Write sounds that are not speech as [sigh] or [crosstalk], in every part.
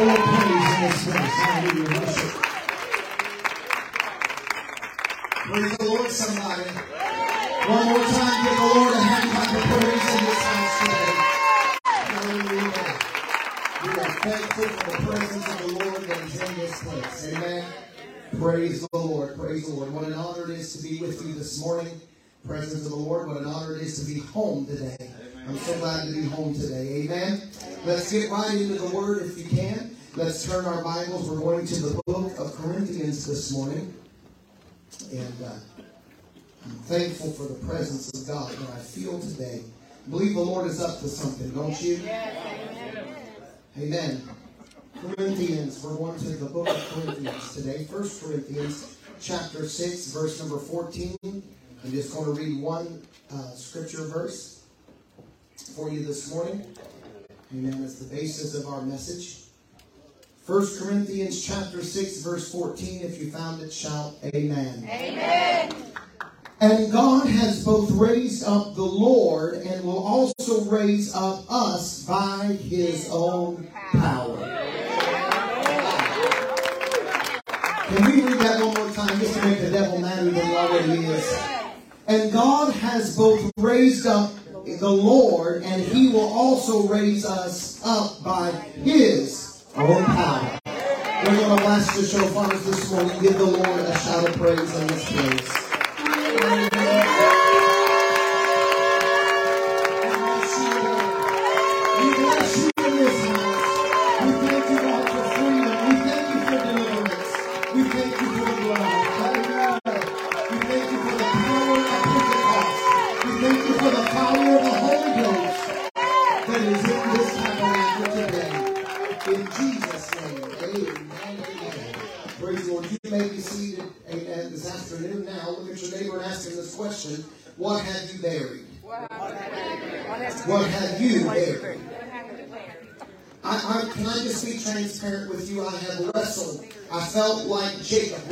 Lord praise in this place. Hallelujah. Praise the Lord, somebody. One more time, give the Lord a hand clap of praise in this house today. Hallelujah. We are thankful for the presence of the Lord that is in this place. Amen. Praise the Lord. Praise the Lord. What an honor it is to be with you this morning. Presence of the Lord. What an honor it is to be home today. I'm so glad to be home today. Amen. Let's get right into the Word if you can. Let's turn our Bibles. We're going to the book of Corinthians this morning. And uh, I'm thankful for the presence of God that I feel today. I believe the Lord is up to something, don't you? Amen. Corinthians, we're going to the book of Corinthians today. First Corinthians chapter 6, verse number 14. I'm just going to read one uh, scripture verse for you this morning. Amen. It's the basis of our message. First Corinthians chapter 6, verse 14. If you found it, shout Amen. Amen. And God has both raised up the Lord and will also raise up us by his own power. Can we read that one more time just to make the devil madder than he already is? And God has both raised up the Lord and he will also raise us up by his own power. We're going to blast the shofars this morning. Give the Lord a shout of praise in this place.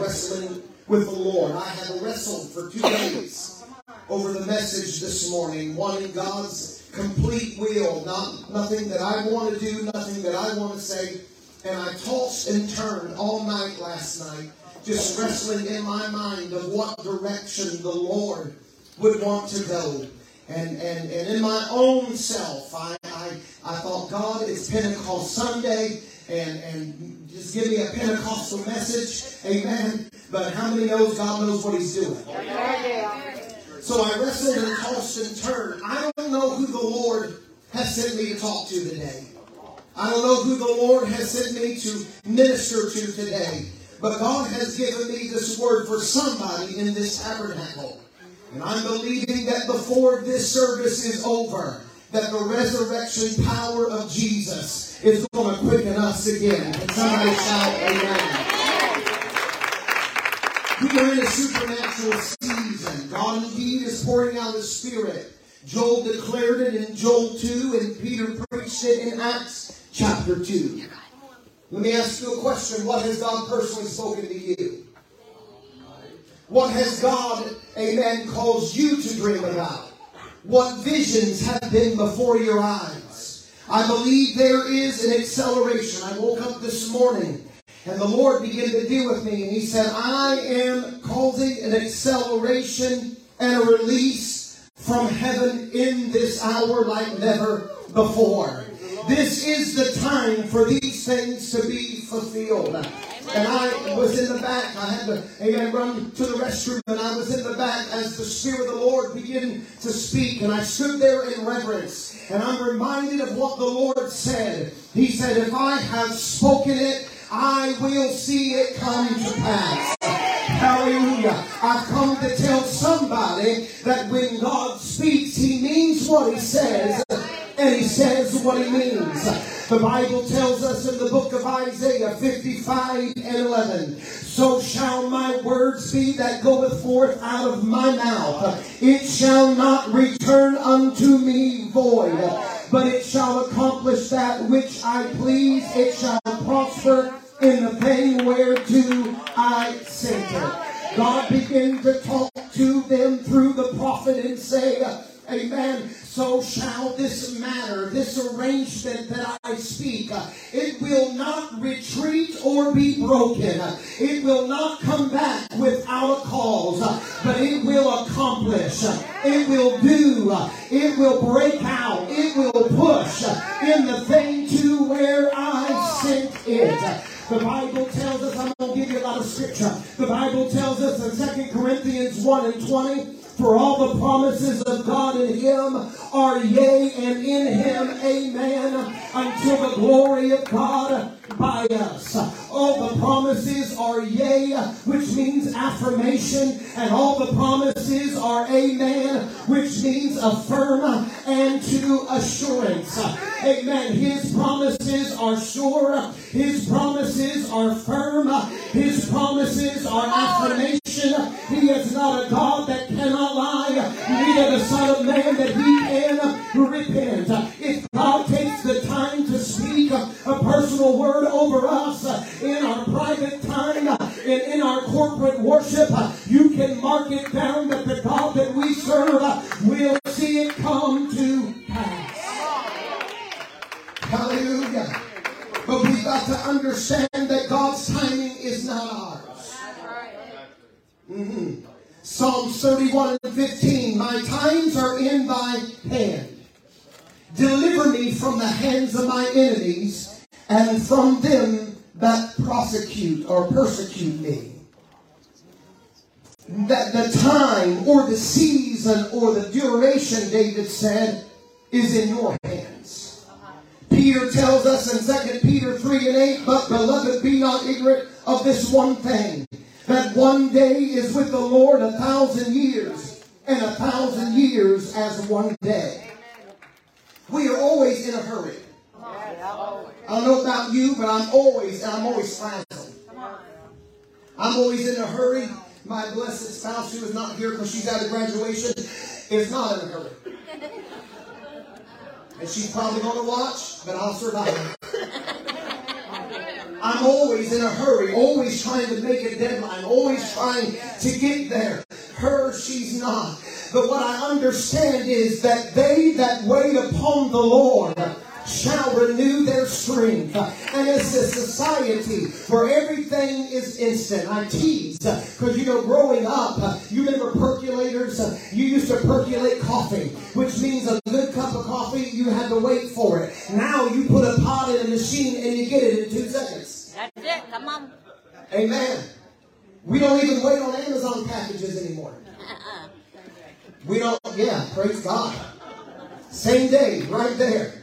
Wrestling with the Lord. I have wrestled for two days over the message this morning, wanting God's complete will, not nothing that I want to do, nothing that I want to say. And I tossed and turned all night last night, just wrestling in my mind of what direction the Lord would want to go. And, and, and in my own self, I, I, I thought, God, it's Pentecost Sunday, and, and just give me a Pentecostal message. Amen. But how many knows God knows what He's doing? So I wrestled and tossed and turned. I don't know who the Lord has sent me to talk to today. I don't know who the Lord has sent me to minister to today. But God has given me this word for somebody in this tabernacle. And I'm believing that before this service is over, that the resurrection power of Jesus is going to quicken us again. Somebody shout amen? We are in a supernatural season. God indeed is pouring out His Spirit. Joel declared it in Joel 2, and Peter preached it in Acts chapter 2. Let me ask you a question. What has God personally spoken to you? What has God, amen, caused you to dream about? What visions have been before your eyes? I believe there is an acceleration. I woke up this morning and the Lord began to deal with me and He said, I am causing an acceleration and a release from heaven in this hour like never before. This is the time for these things to be fulfilled. And I was in the back. I had to, amen, run to the restroom. And I was in the back as the Spirit of the Lord began to speak. And I stood there in reverence. And I'm reminded of what the Lord said. He said, If I have spoken it, I will see it come to pass. Hallelujah. I've come to tell somebody that when God speaks, He means what He says. And He says what He means. The Bible tells us in the book of Isaiah 55 and 11, So shall my words be that goeth forth out of my mouth. It shall not return unto me void, but it shall accomplish that which I please. It shall prosper in the thing whereto I sent it. God began to talk to them through the prophet and say, Amen. So shall this matter, this arrangement that I speak, it will not retreat or be broken. It will not come back without a cause, but it will accomplish. It will do. It will break out. It will push in the thing to where I sent it. The Bible tells us, I'm going to give you a lot of scripture. The Bible tells us in 2 Corinthians 1 and 20, for all the promises of God in him are yea, and in him amen, until the glory of God by us. All the promises are yea, which means affirmation, and all the promises are amen, which means affirm and to assurance. Amen. His promises are sure, his promises are firm, his promises are affirmation. He is not a God that cannot lie, neither the Son of Man that he can repent. If God takes the time to speak a personal word over us in our private time and in our corporate worship, you can mark it down that the God that we serve will see it come to pass. Hallelujah. But we've got to understand that God's timing is not ours. Mm-hmm. Psalms 31 and 15. My times are in thy hand. Deliver me from the hands of my enemies and from them that prosecute or persecute me. That the time or the season or the duration, David said, is in your hands. Peter tells us in 2 Peter 3 and 8, but beloved, be not ignorant of this one thing that one day is with the Lord a thousand years, and a thousand years as one day. We are always in a hurry. I don't know about you, but I'm always, I'm always frazzled. I'm always in a hurry. My blessed spouse, who is not here because she's out of graduation, is not in a hurry. And she's probably going to watch, but I'll survive. I'm always in a hurry, always trying to make a deadline, always trying to get there. Her, she's not. But what I understand is that they that wait upon the Lord shall renew their strength. And it's a society where everything is instant. I tease because you know, growing up, you remember percolators. You used to percolate coffee, which means a good cup of coffee. You had to wait for it. Now you put a pot in a machine and you get it in two seconds. That's it. Come on. Amen. We don't even wait on Amazon packages anymore. Uh-uh. We don't. Yeah, praise God. Same day, right there.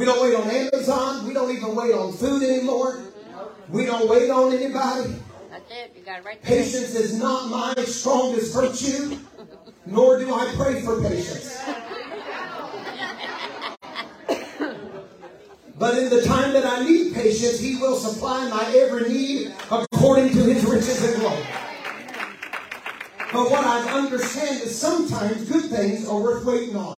We don't wait on Amazon. We don't even wait on food anymore. We don't wait on anybody. That's it. You got it right. Patience is not my strongest virtue, nor do I pray for patience. But in the time that I need patience, He will supply my every need according to His riches and glory. But what I understand is sometimes good things are worth waiting on.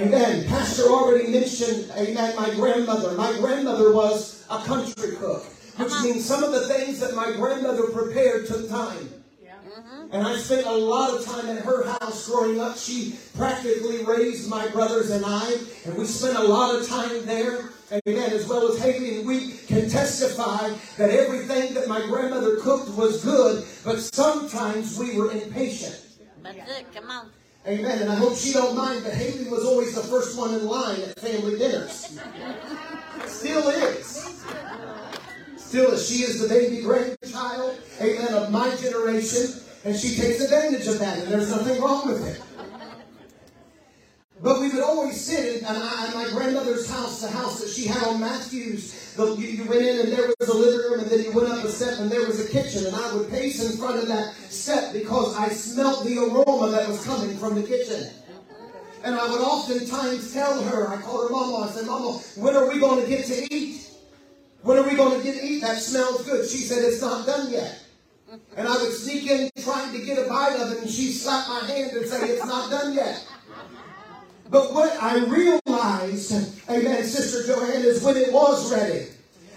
Amen. Pastor already mentioned, amen, my grandmother. My grandmother was a country cook, which uh-huh. means some of the things that my grandmother prepared took time. And I spent a lot of time at her house growing up. She practically raised my brothers and I, and we spent a lot of time there. Amen. As well as Haley, and we can testify that everything that my grandmother cooked was good, but sometimes we were impatient. That's it. Come on. Amen. And I hope she don't mind, but Haley was always the first one in line at family dinners. Still is. Still is. She is the baby grandchild, amen, of my generation, and she takes advantage of that, and there's nothing wrong with it. But we would always sit in, my grandmother's house, the house that she had on Matthews. The, you, you went in and there was a living room, and then you went up a step and there was a kitchen. And I would pace in front of that step because I smelt the aroma that was coming from the kitchen. And I would oftentimes tell her, I called her Mama, I said, Mama, when are we going to get to eat? When are we going to get to eat? That smells good. She said, It's not done yet. And I would sneak in trying to get a bite of it, and she slapped my hand and say, It's not done yet. But what I realized, amen, Sister Joanne, is when it was ready,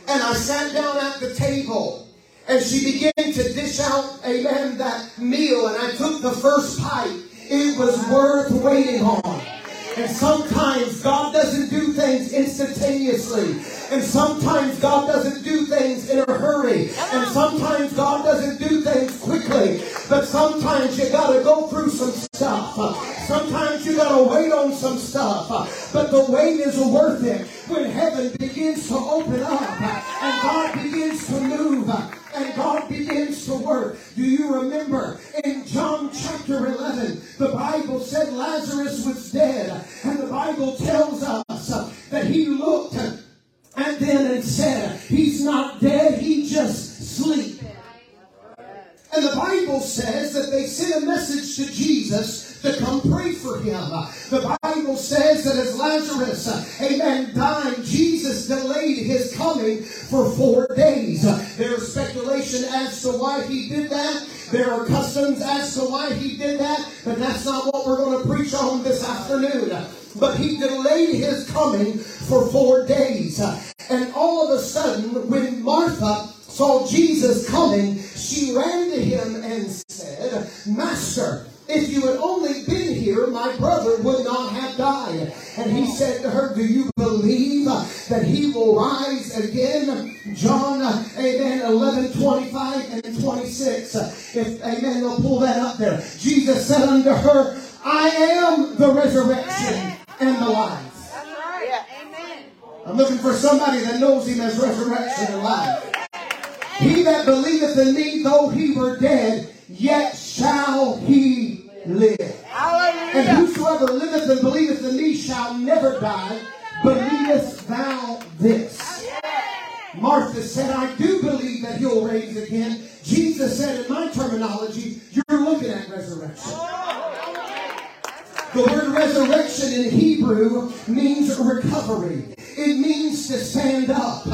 and I sat down at the table, and she began to dish out, amen, that meal, and I took the first bite. it was worth waiting on. And sometimes God doesn't do things instantaneously. And sometimes God doesn't do things in a hurry. And sometimes God doesn't do things quickly. But sometimes you got to go through some stuff. Sometimes you got to wait on some stuff. But the wait is worth it when heaven begins to open up and God begins to move and God begins to work. Do you remember in John chapter 11, the Bible said Lazarus was dead, and the Bible tells us that he looked and then it said, He's not dead, he just sleep. And the Bible says that they sent a message to Jesus to come pray for him. The Bible says that as Lazarus, amen, died, Jesus delayed his coming for four days. There's speculation as to why he did that. There are customs as to why he did that, but that's not what we're going to preach on this afternoon. But he delayed his coming for four days. And all of a sudden, when Martha saw Jesus coming, she ran to him and said, Master, if you had only been here, my brother would not have died. And he said to her, Do you believe that he will rise again? John, amen, 11, 25 and 26. If, amen, they'll pull that up there. Jesus said unto her, I am the resurrection and the life. Amen. I'm looking for somebody that knows him as resurrection and life. He that believeth in me, though he were dead, yet shall he live. And whosoever liveth and believeth in me shall never die. Believest thou this? Martha said, I do believe that he'll raise again. Jesus said, in my terminology, you're looking at resurrection. Oh, the word resurrection in Hebrew means recovery. It means to stand up.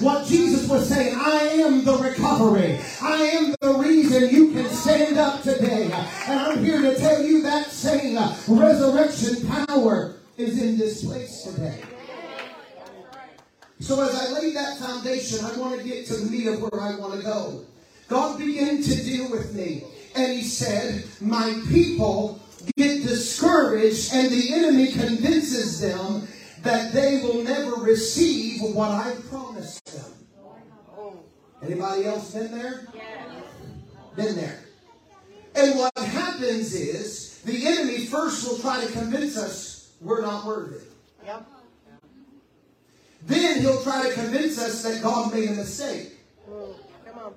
What Jesus was saying, I am the recovery. I am the reason you can stand up resurrection power is in this place today. So as I lay that foundation, I want to get to the meat of where I want to go. God began to deal with me. And he said, My people get discouraged, and the enemy convinces them that they will never receive what I promised them. Anybody else been there? Been there. And what happens is the enemy first will try to convince us we're not worthy. Yep. Then he'll try to convince us that God made a mistake. Come on.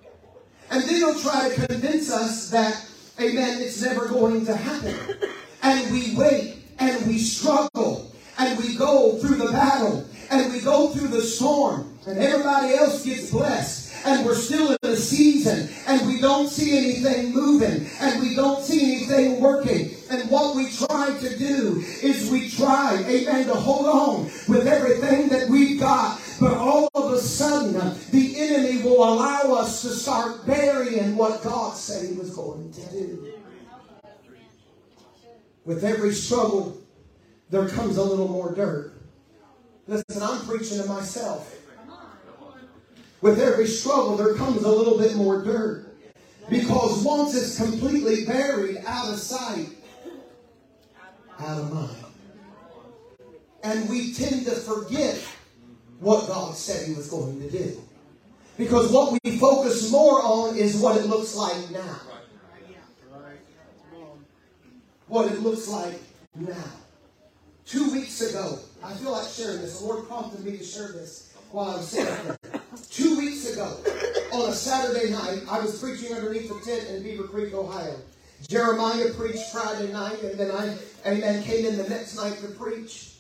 And then he'll try to convince us that, amen, it's never going to happen. And we wait and we struggle and we go through the battle and we go through the storm and everybody else gets blessed and we're still in a season and we don't see anything moving and we don't see anything working. And what we try to do is we try, amen, to hold on with everything that we've got. But all of a sudden, the enemy will allow us to start burying what God said he was going to do. With every struggle, there comes a little more dirt. Listen, I'm preaching to myself. With every struggle, there comes a little bit more dirt. Because once it's completely buried out of sight, out of mind. And we tend to forget what God said He was going to do. Because what we focus more on is what it looks like now. What it looks like now. Two weeks ago, I feel like sharing this. The Lord prompted me to share this while I was sitting there. Two weeks ago, on a Saturday night, I was preaching underneath a tent in Beavercreek, Ohio. Jeremiah preached Friday night, and then I, amen, came in the next night to preach.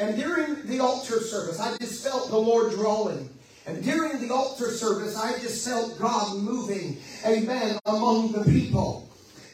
And during the altar service, I just felt the Lord drawing. And during the altar service, I just felt God moving, amen, among the people.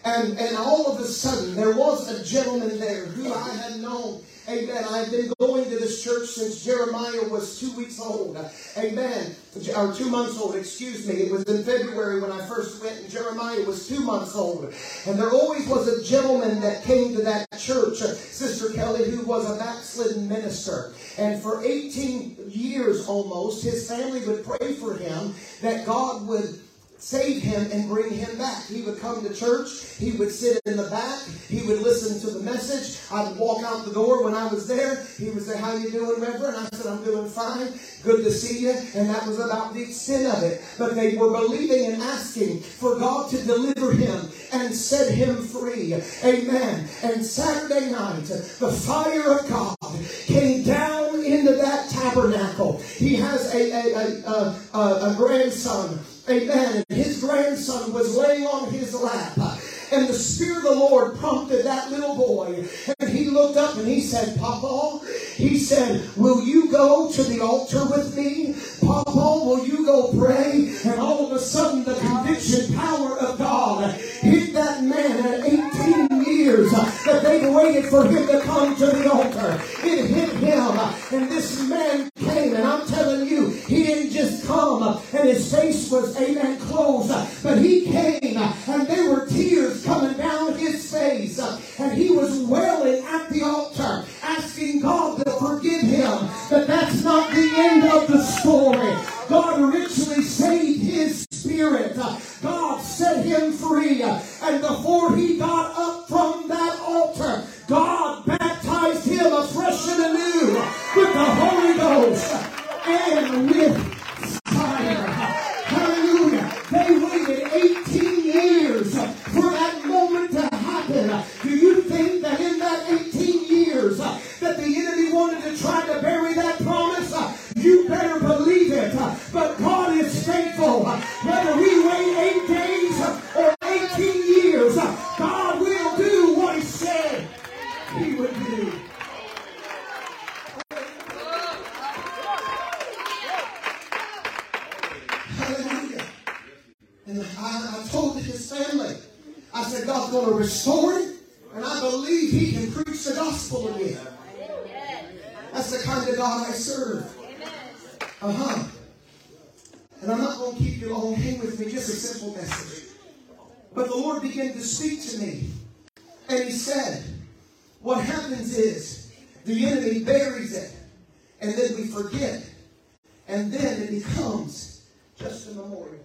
And, and all of a sudden, there was a gentleman there who I had known Amen. I've been going to this church since Jeremiah was two weeks old. Amen. Or two months old, excuse me. It was in February when I first went, and Jeremiah was two months old. And there always was a gentleman that came to that church, uh, Sister Kelly, who was a backslidden minister. And for 18 years almost, his family would pray for him that God would save him and bring him back. He would come to church. He would sit in the back. He would listen to the message. I'd walk out the door when I was there. He would say, how you doing, Reverend? I said, I'm doing fine. Good to see you. And that was about the extent of it. But they were believing and asking for God to deliver him and set him free. Amen. And Saturday night, the fire of God came down into that tabernacle. He has a, a, a, a, a grandson Amen. And his grandson was laying on his lap. And the Spirit of the Lord prompted that little boy. And he looked up and he said, Papa, he said, Will you go to the altar with me? Papa, will you go pray? And all of a sudden, the conviction power of God hit that man at 18 years that they'd waited for him to come to the altar. It hit I, I told his family, I said, God's going to restore it, and I believe he can preach the gospel again. That's the kind of God I serve. Uh huh. And I'm not going to keep you long. Hang with me. Just a simple message. But the Lord began to speak to me. And He said, What happens is the enemy buries it. And then we forget. And then it becomes just a memorial.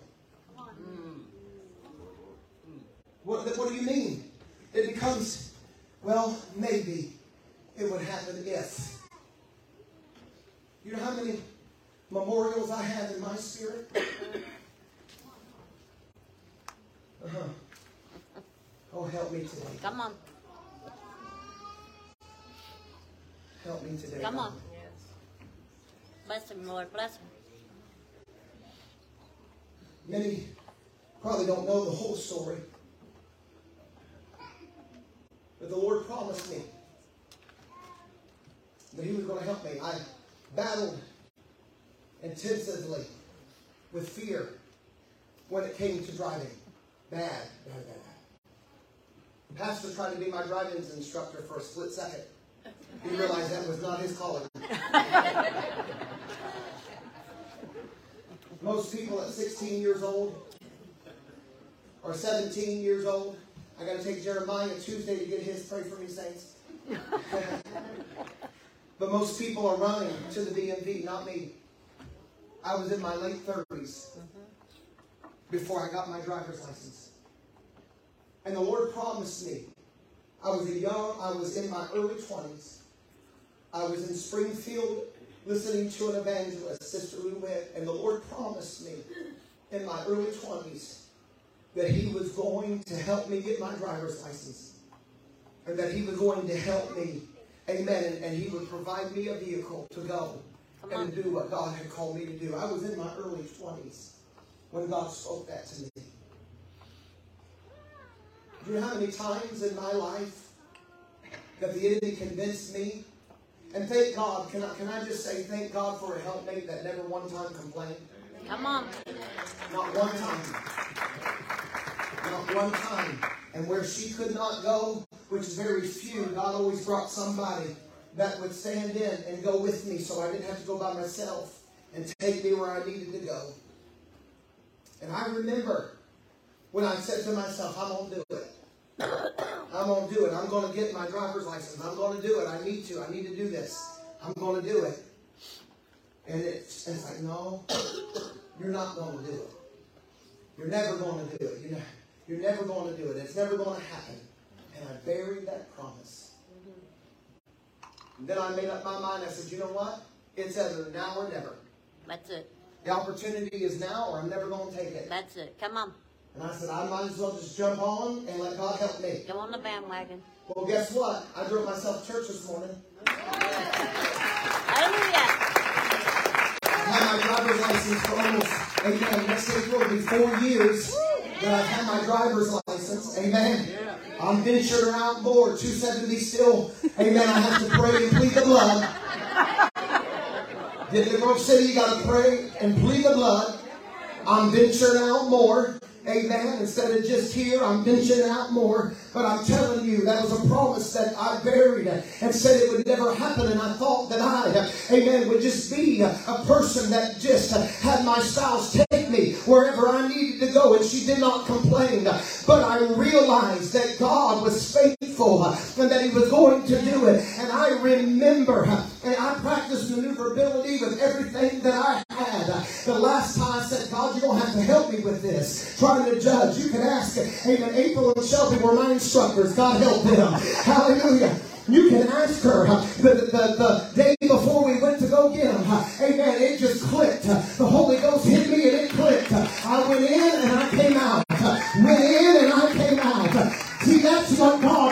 What, what do you mean? It becomes, well, maybe it would happen if. You know how many memorials I have in my spirit? Uh-huh. Oh, help me today. Come on. Help me today. Come God. on. Bless him, Lord. Bless him. Many probably don't know the whole story. But the Lord promised me that He was going to help me. I battled intensively with fear when it came to driving. Bad, bad, bad, bad. Pastor tried to be my driving instructor for a split second. He realized that was not his calling. [laughs] Most people at 16 years old or 17 years old, I got to take Jeremiah Tuesday to get his. Pray for me, saints. [laughs] but most people are running to the DMV, not me. I was in my late 30s mm-hmm. before I got my driver's license. And the Lord promised me. I was a young, I was in my early 20s. I was in Springfield listening to an evangelist, Sister Lou Witt, and the Lord promised me in my early 20s that He was going to help me get my driver's license. And that He was going to help me, amen, and, He would provide me a vehicle to go and do what God had called me to do. I was in my early 20s when God spoke that to me. Do you know how many times in my life that the enemy convinced me? And thank God, can I, can I just say thank God for a helpmate that never one time complained? Come on. Not one time. Not one time. And where she could not go, which is very few, God always brought somebody that would stand in and go with me so I didn't have to go by myself and take me where I needed to go. And I remember when I said to myself, I'm going to do it. I'm going to do it. I'm going to get my driver's license. I'm going to do it. I need to. I need to do this. I'm going to do it. And it's, it's like, no, you're not going to do it. You're never going to do it. You're, not, you're never going to do it. It's never going to happen. And I buried that promise. And then I made up my mind. I said, you know what? It's either now or never. That's it. The opportunity is now or I'm never going to take it. That's it. Come on. And I said, I might as well just jump on and let God help me. Go on the bandwagon. Well, guess what? I drove myself to church this morning. [laughs] Hallelujah. I've had my driver's license for almost, amen, next April will be four years that I've had my driver's license. Amen. I'm ventured around board, 270 still. Amen. I have to pray and plead the blood. Get to Grove City, you got to pray and plead the blood. I'm venturing out more. Amen. Instead of just here, I'm venturing out more. But I'm telling you, that was a promise that I buried and said it would never happen. And I thought that I, amen, would just be a person that just had my spouse take me wherever I needed to go. And she did not complain. But I realized that God was faithful and that He was going to do it. And I remember, and I practiced maneuverability with everything that I had. The last time going to have to help me with this. Trying to judge. You can ask, amen, April and Shelby were my instructors. God help them. Hallelujah. You can ask her uh, the, the, the, day before we went to go get. Uh, amen. It just clicked. The Holy Ghost hit me and it clicked. I went in and I came out. Went in and I came out. See, that's what God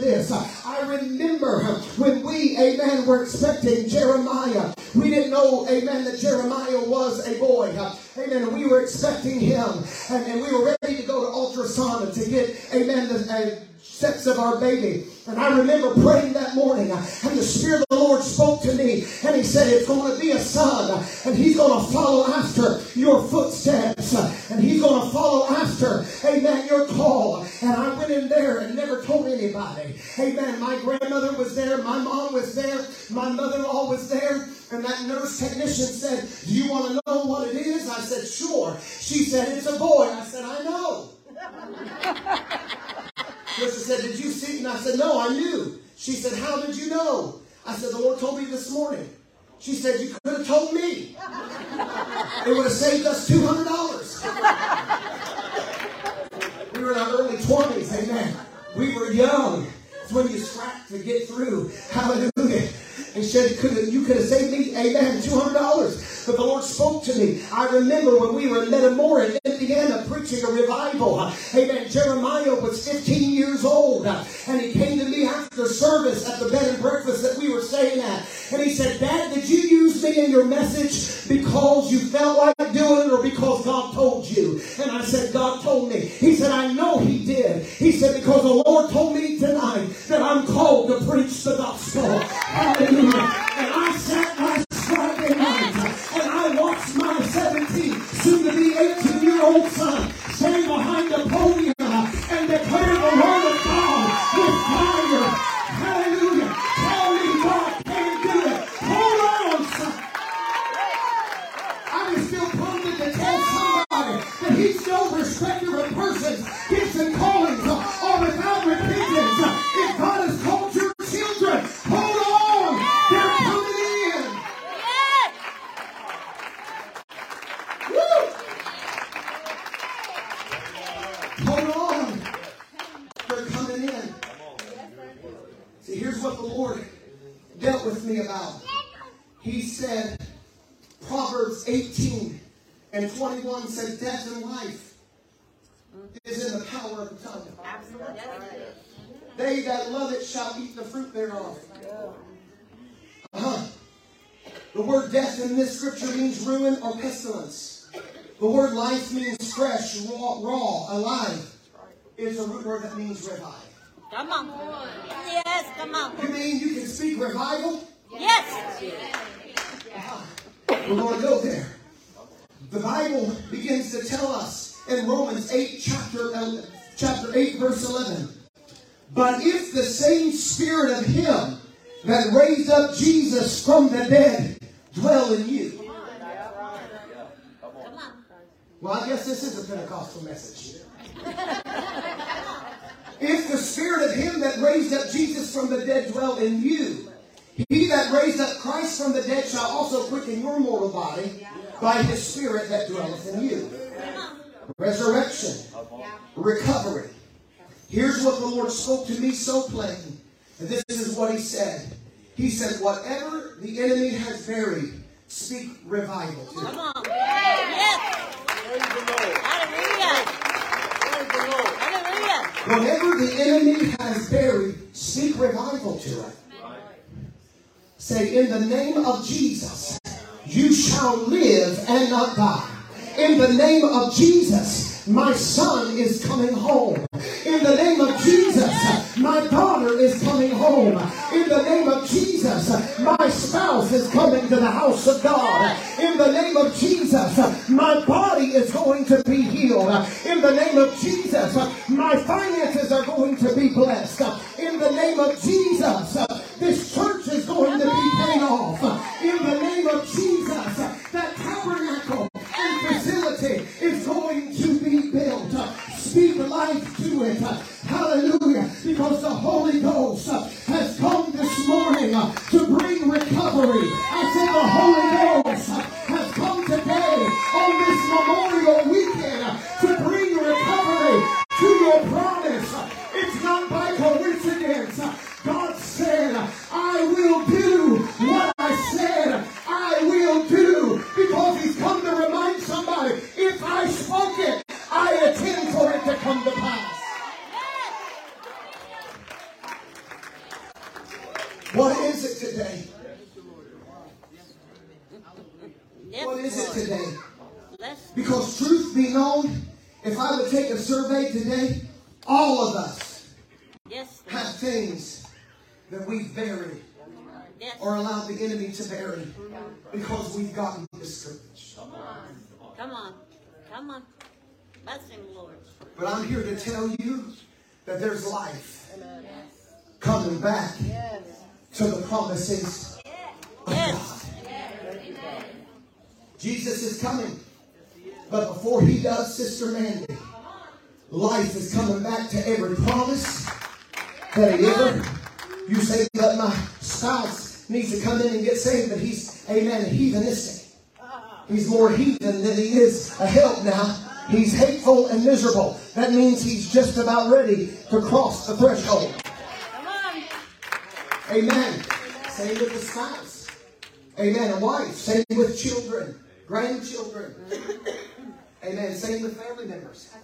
this? I remember when we, amen, were expecting Jeremiah. We didn't know, amen, that Jeremiah was a boy. Amen. And we were expecting him. And, and we were ready to go to ultrasound to get, amen, the, sex of our baby. And I remember praying that morning, and the Spirit of the Lord spoke to me, and He said, It's going to be a son, and he's going to follow after your footsteps, and he's going to follow after, anybody. Amen. My grandmother was there, my mom was there, my mother in law was there. And that nurse technician said, Do you want to know what it is? I said, Sure. She said, It's a boy. I said, I know. [laughs] Sister said, Did you see? And I said, No, I knew. She said, How did you know? I said, The Lord told me this morning. She said, You could have told me. It would have saved us $200. [laughs] We were in our early 20s, amen. We were young. It's when you scrap to get through. Hallelujah. And said, You could have saved me, amen, $200. But the Lord spoke to me. I remember when we were in Metamora, Indiana, preaching a revival. Amen. Jeremiah was 15 years old. And he came to me after service at the bed and breakfast that we were staying at. And he said, Dad, did you use me in your message because you felt like doing it or because God told you? And I said, God told me. He said, I know he did. He said, because the Lord told me tonight that I'm called to preach the gospel. Hallelujah. And I sat last Friday night and I watched my 17, soon to be 18 year old son stand behind the podium and declare the word Come on. Yes, come on. You mean you can speak revival? Yes. We're going to go there. The Bible begins to tell us in Romans 8, chapter, uh, chapter 8, verse 11. But if the same spirit of him that raised up Jesus from the dead dwell in you. Well, I guess this is a Pentecostal message. [laughs] If the spirit of him that raised up Jesus from the dead dwell in you, he that raised up Christ from the dead shall also quicken your mortal body by his spirit that dwelleth in you. Resurrection, recovery. Here's what the Lord spoke to me so plain. And this is what he said. He said, Whatever the enemy has buried, speak revival to it. Come on. Yes. Praise the Lord. Hallelujah. Hallelujah. Whatever the enemy has buried, speak revival to it. Say, in the name of Jesus, you shall live and not die. In the name of Jesus, my son is coming home. In the name of Jesus, my daughter is coming home. In the name of Jesus, my spouse is coming to the house of God. In the name of Jesus, my body is going to be healed. In the name of Jesus, my finances are going to be blessed. In the name of Jesus, this church is going to be But I'm here to tell you that there's life coming back to the promises of God. Jesus is coming. But before he does, Sister Mandy, life is coming back to every promise that he ever. You say that my spouse needs to come in and get saved, but he's, amen, heathenistic. He's more heathen than he is a help now. He's hateful and miserable. That means he's just about ready to cross the threshold. Come on. Amen. Same with the spouse. Amen. A wife. Same with children, grandchildren. Amen. Same with family members.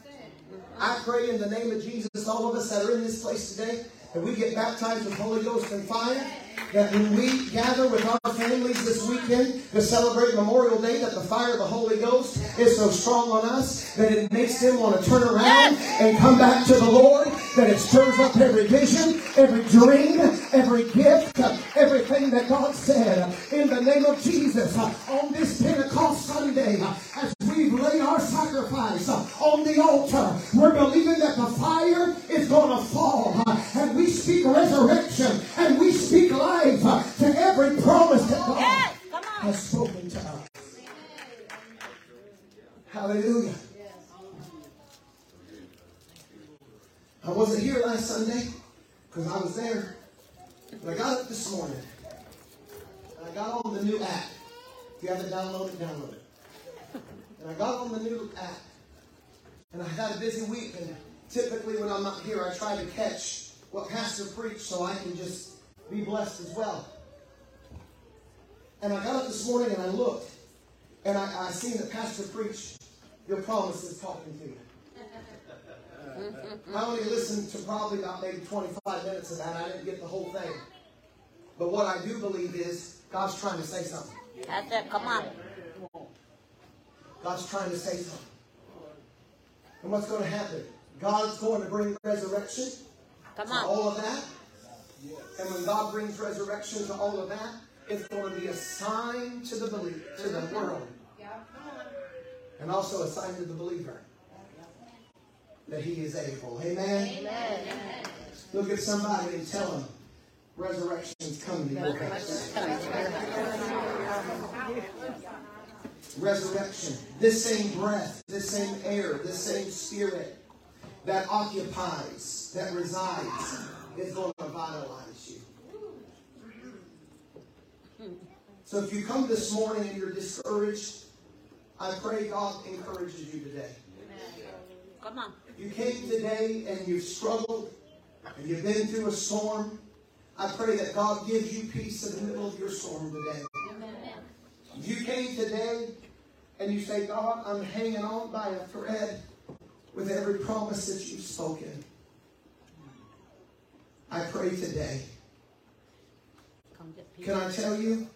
I pray in the name of Jesus, all of us that are in this place today, that we get baptized with Holy Ghost and fire. That when we gather with our families this weekend to celebrate Memorial Day, that the fire of the Holy Ghost is so strong on us that it makes them want to turn around and come back to the Lord. That it stirs up every vision, every dream, every gift, everything that God said. In the name of Jesus, on this Pentecost Sunday, as we've laid our sacrifice on the altar, we're believing that the fire is going to fall. And we speak resurrection and we speak life to every promise that God Yes. Has spoken to us. Hallelujah. I wasn't here last Sunday because I was there. But I got up this morning. And I got on the new app. If you haven't downloaded, download it. And I got on the new app. And I had a busy week. And typically when I'm not here, I try to catch what Pastor preached so I can just be blessed as well. And I got up this morning and I looked. And I, I seen that Pastor preached, Your promise is talking to you. I only listened to probably about maybe 25 minutes of that. I didn't get the whole thing. But what I do believe is God's trying to say something. That's it. Come on. God's trying to say something. And what's going to happen? God's going to bring resurrection Come to on. all of that. And when God brings resurrection to all of that, it's going to be a sign to the believer, to the world. And also a sign to the believer that he is able. Amen. Look at somebody and tell them resurrection's coming to your house. Resurrection. This same breath, this same air, this same spirit that occupies, that resides, is going to vitalize you. So if you come this morning and you're discouraged, I pray God encourages you today. Come on. You came today and you've struggled and you've been through a storm. I pray that God gives you peace in the middle of your storm today. If you came today and you say, God, I'm hanging on by a thread with every promise that you've spoken. I pray today. Come get peace. Can I tell you?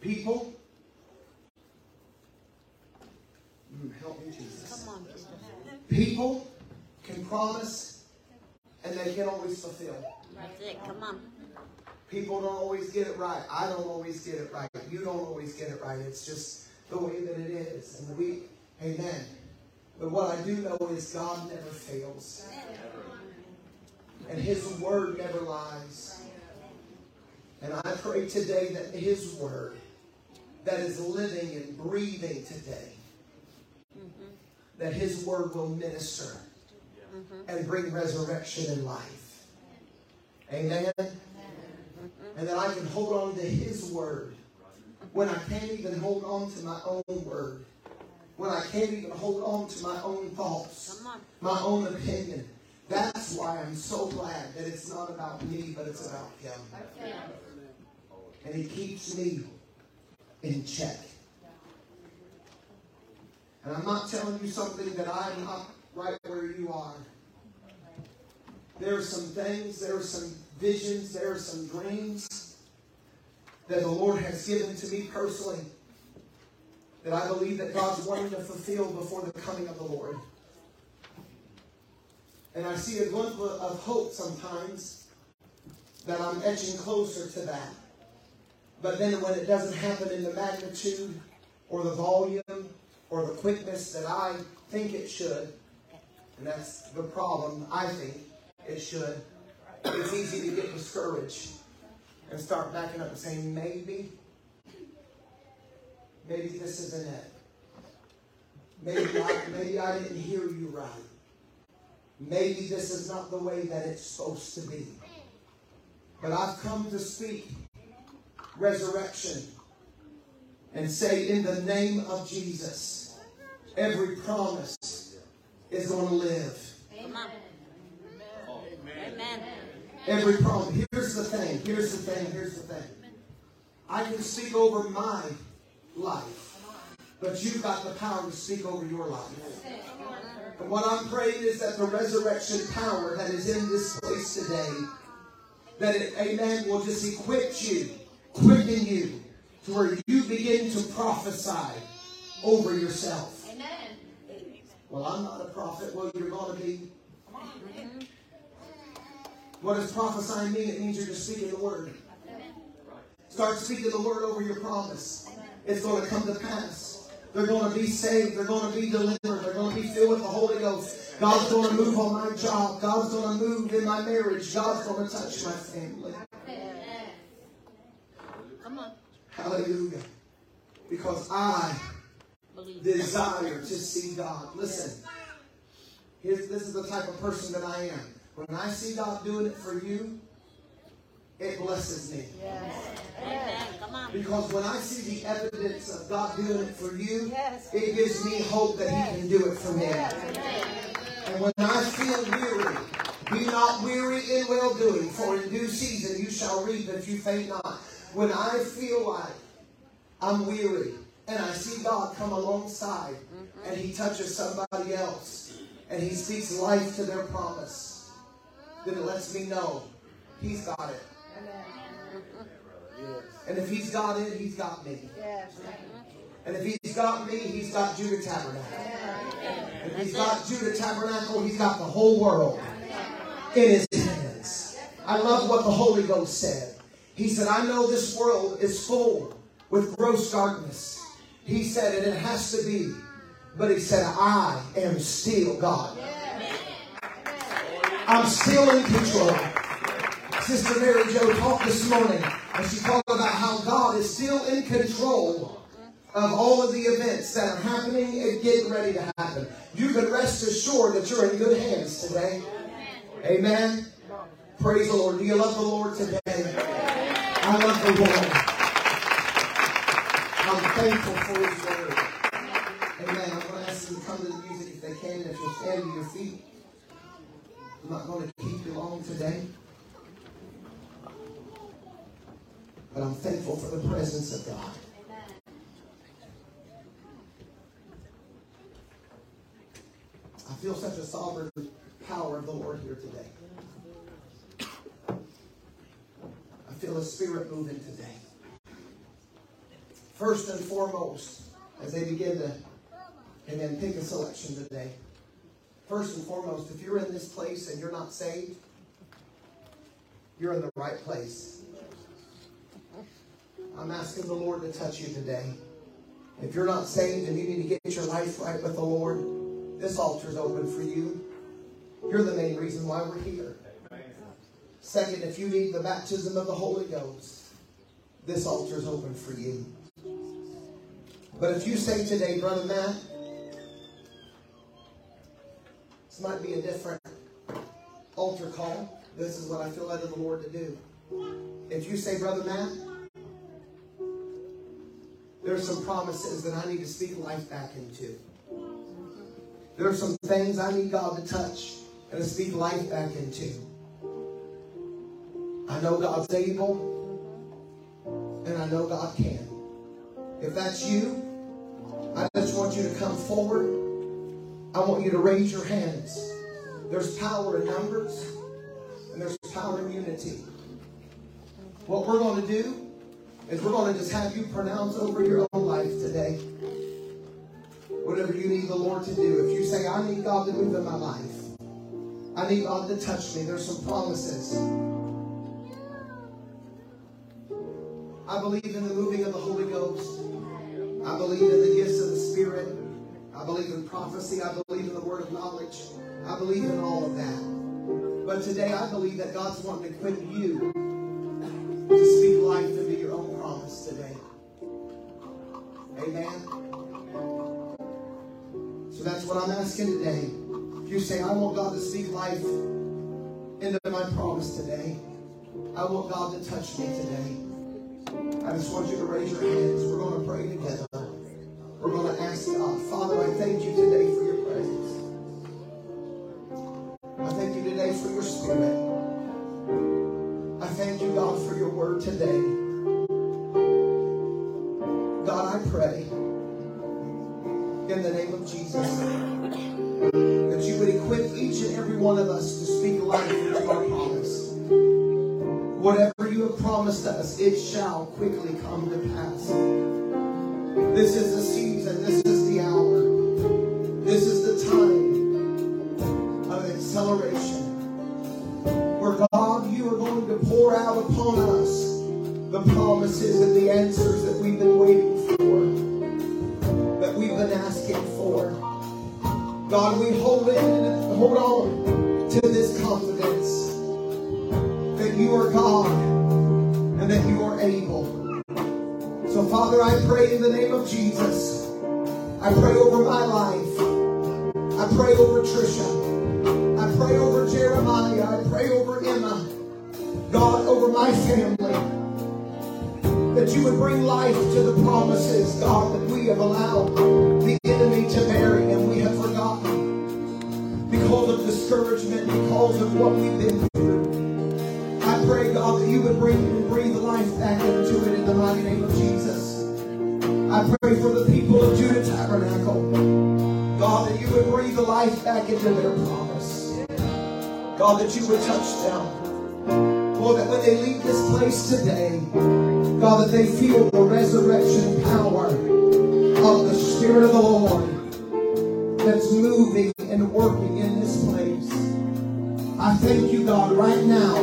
People, Mm, help me, Jesus. Come on, Jesus. People can promise and they can't always fulfill. That's it. Come on. People don't always get it right. I don't always get it right. You don't always get it right. It's just the way that it is. And we, amen. But what I do know is God never fails. And His word never lies. And I pray today that His word that is living and breathing today, that His word will minister and bring resurrection and life. Amen. And that I can hold on to His word when I can't even hold on to my own word. When I can't even hold on to my own thoughts, my own opinion. That's why I'm so glad that it's not about me, but it's about Him. And He keeps me in check. And I'm not telling you something that I'm not right where you are. There are some things, there are some visions, there are some dreams that the Lord has given to me personally that I believe that God's wanting to fulfill before the coming of the Lord. And I see a glimpse of hope sometimes that I'm edging closer to that. But then when it doesn't happen in the magnitude or the volume or the quickness that I think it should, and that's the problem, I think it should, it's easy to get discouraged and start backing up and saying, maybe, maybe this isn't it. Maybe I, maybe I didn't hear you right. Maybe this is not the way that it's supposed to be. But I've come to speak resurrection and say, in the name of Jesus, every promise is going to live. Come on. Amen. Every promise. Here's the thing. Here's the thing. Here's the thing. I can speak over my life, but you've got the power to speak over your life. And what I'm praying is that the resurrection power that is in this place today, that it, amen, will just equip you, quicken you, to where you begin to prophesy over yourself. Well, I'm not a prophet. Well, you're going to be. What does prophesying mean? It means you're just speaking the word. Start speaking the word over your promise. It's going to come to pass. They're going to be saved. They're going to be delivered. They're going to be filled with the Holy Ghost. God's going to move on my job. God's going to move in my marriage. God's going to touch my family. Come on. Hallelujah. Because I Believe. desire to see God. Listen, here's, this is the type of person that I am. When I see God doing it for you, it blesses me. Amen. Come. Because when I see the evidence of God doing it for you, it gives me hope that He can do it for me. And when I feel weary, be not weary in well doing, for in due season you shall reap if you faint not. When I feel like I'm weary and I see God come alongside mm-hmm. and He touches somebody else and He speaks life to their promise, then it lets me know He's got it. And if He's got it, He's got me. And if He's got me, He's got Judah Tabernacle. And if He's got Judah Tabernacle, He's got the whole world in His hands. I love what the Holy Ghost said. He said, I know this world is full with gross darkness. He said, and it has to be. But he said, I am still God. I'm still in control. Sister Mary Jo talked this morning, and she talked about how God is still in control of all of the events that are happening and getting ready to happen. You can rest assured that you're in good hands today. Amen. Praise the Lord. Do you love the Lord today? I love the Lord. I'm thankful for His word. Amen. I'm going to ask you to come to the music if they can, if you'll stand to your feet. I'm not going to keep you long today. But I'm thankful for the presence of God. I feel such a sovereign power of the Lord here today. I feel a spirit moving today. First and foremost, as they begin to, and then pick a selection today. First and foremost, if you're in this place and you're not saved, you're in the right place. I'm asking the Lord to touch you today. If you're not saved and you need to get your life right with the Lord, this altar is open for you. You're the main reason why we're here. Second, if you need the baptism of the Holy Ghost, this altar is open for you. But if you say today, Brother Matt, this might be a different altar call. This is what I feel led of the Lord to do. If you say, Brother Matt, there's some promises that I need to speak life back into. There are some things I need God to touch and to speak life back into. I know God's able, and I know God can. If that's you, I just want you to come forward. I want you to raise your hands. There's power in numbers, and there's power in unity. What we're going to do is we're going to just have you pronounce over your own life today whatever you need the Lord to do. If you say, I need God to move in my life, I need God to touch me, there's some promises. I believe in the moving of the Holy Ghost. I believe in the gifts of the Spirit. I believe in prophecy. I believe in the word of knowledge. I believe in all of that. But today I believe that God's wanting to equip you to speak life into your own promise today. Amen. So that's what I'm asking today. If you say, I want God to speak life into my promise today, I want God to touch me today. I just want you to raise your hands. We're going to pray together. We're going to ask God, Father, I thank you today for your presence. I thank you today for your spirit. I thank you, God, for your word today. God, I pray in the name of Jesus that you would equip each and every one of us to speak life quickly come to pass. The enemy to bury and we have forgotten because of discouragement, because of what we've been through. I pray, God, that you would bring breathe life back into it in the mighty name of Jesus. I pray for the people of Judah Tabernacle. God, that you would breathe life back into their promise. God, that you would touch them. Lord, that when they leave this place today, God, that they feel the resurrection power of the Spirit of the Lord that's moving and working in this place. I thank you, God, right now.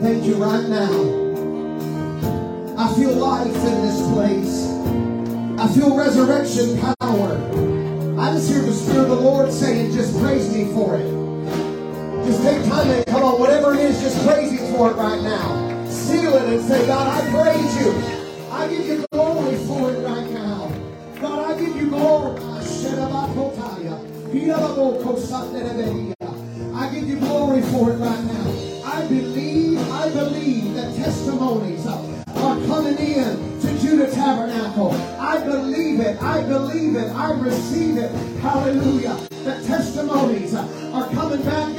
Thank you right now. I feel life in this place. I feel resurrection power. I just hear the Spirit of the Lord saying, just praise me for it. Just take time and come on, whatever it is, just praise Him for it right now. Seal it and say, God, I praise you. I give you I give you glory for it right now. I believe, I believe that testimonies are coming in to Judah Tabernacle. I believe it, I believe it, I receive it. Hallelujah. That testimonies are coming back